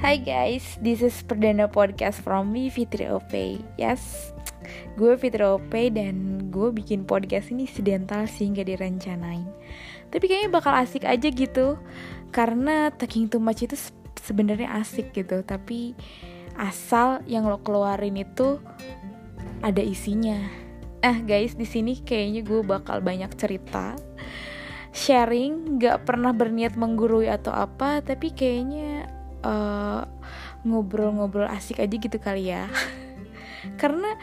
Hai guys, this is perdana podcast from me Fitri Ope. Yes, gue Fitri Ope dan gue bikin podcast ini sedental sih nggak direncanain. Tapi kayaknya bakal asik aja gitu, karena talking too much itu sebenarnya asik gitu. Tapi asal yang lo keluarin itu ada isinya. Eh guys, di sini kayaknya gue bakal banyak cerita sharing nggak pernah berniat menggurui atau apa tapi kayaknya eh, ngobrol-ngobrol asik aja gitu kali ya. Karena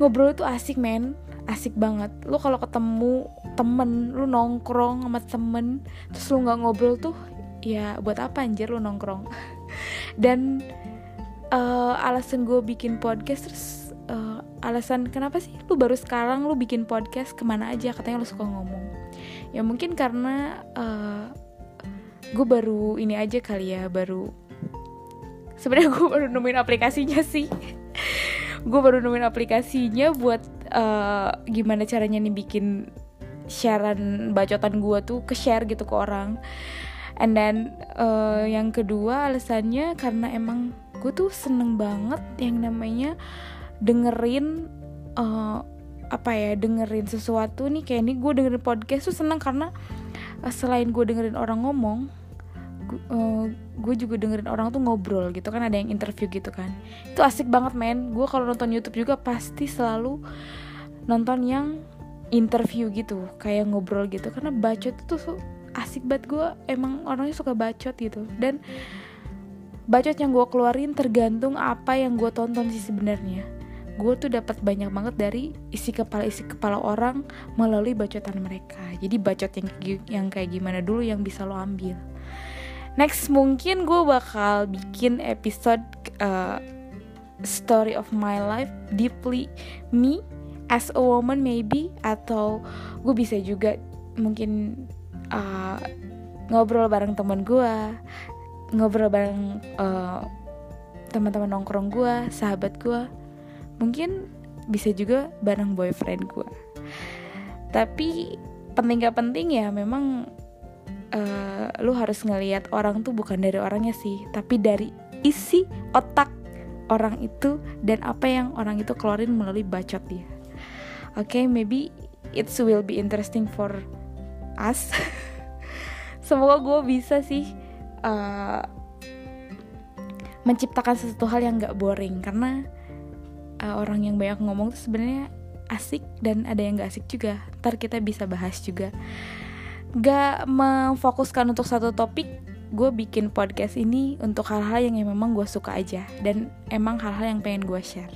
ngobrol itu asik men. Asik banget. Lu kalau ketemu temen lu nongkrong sama temen terus lu nggak ngobrol tuh ya buat apa anjir lu nongkrong? Dan uh, alasan gue bikin podcast terus uh, alasan kenapa sih lu baru sekarang lu bikin podcast ke mana aja? Katanya lu suka ngomong. Ya mungkin karena uh, gue baru ini aja kali ya baru sebenarnya gue baru nemuin aplikasinya sih. Gue baru nemuin aplikasinya buat uh, gimana caranya nih bikin sharean bacotan gue tuh ke share gitu ke orang. And then uh, yang kedua alasannya karena emang gue tuh seneng banget yang namanya dengerin uh, apa ya dengerin sesuatu nih. Kayak ini gue dengerin podcast tuh seneng karena selain gue dengerin orang ngomong uh, gue juga dengerin orang tuh ngobrol gitu kan ada yang interview gitu kan. Itu asik banget men. Gue kalau nonton YouTube juga pasti selalu nonton yang interview gitu kayak ngobrol gitu. Karena bacot tuh asik banget. Gue emang orangnya suka bacot gitu. Dan bacot yang gue keluarin tergantung apa yang gue tonton sih sebenarnya. Gue tuh dapat banyak banget dari isi kepala isi kepala orang melalui bacotan mereka. Jadi bacot yang yang kayak gimana dulu yang bisa lo ambil next mungkin gue bakal bikin episode uh, story of my life deeply. Me as a woman maybe. Atau gue bisa juga mungkin uh, ngobrol bareng teman gue ngobrol bareng uh, teman-teman nongkrong gue sahabat gue mungkin bisa juga bareng boyfriend gue tapi penting gak penting ya memang uh, lu harus ngelihat orang tuh bukan dari orangnya sih tapi dari isi otak orang itu dan apa yang orang itu keluarin melalui bacot dia. Oke okay, maybe it will be interesting for us. Semoga gue bisa sih uh, menciptakan sesuatu hal yang gak boring. Karena uh, orang yang banyak ngomong tuh sebenarnya asik dan ada yang gak asik juga. Ntar kita bisa bahas juga gak memfokuskan untuk satu topik gue bikin podcast ini untuk hal-hal yang memang gue suka aja dan emang hal-hal yang pengen gue share.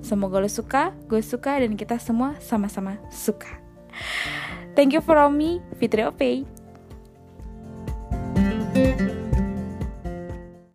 Semoga lo suka gue suka dan kita semua sama-sama suka. Thank you for me Fitri Opey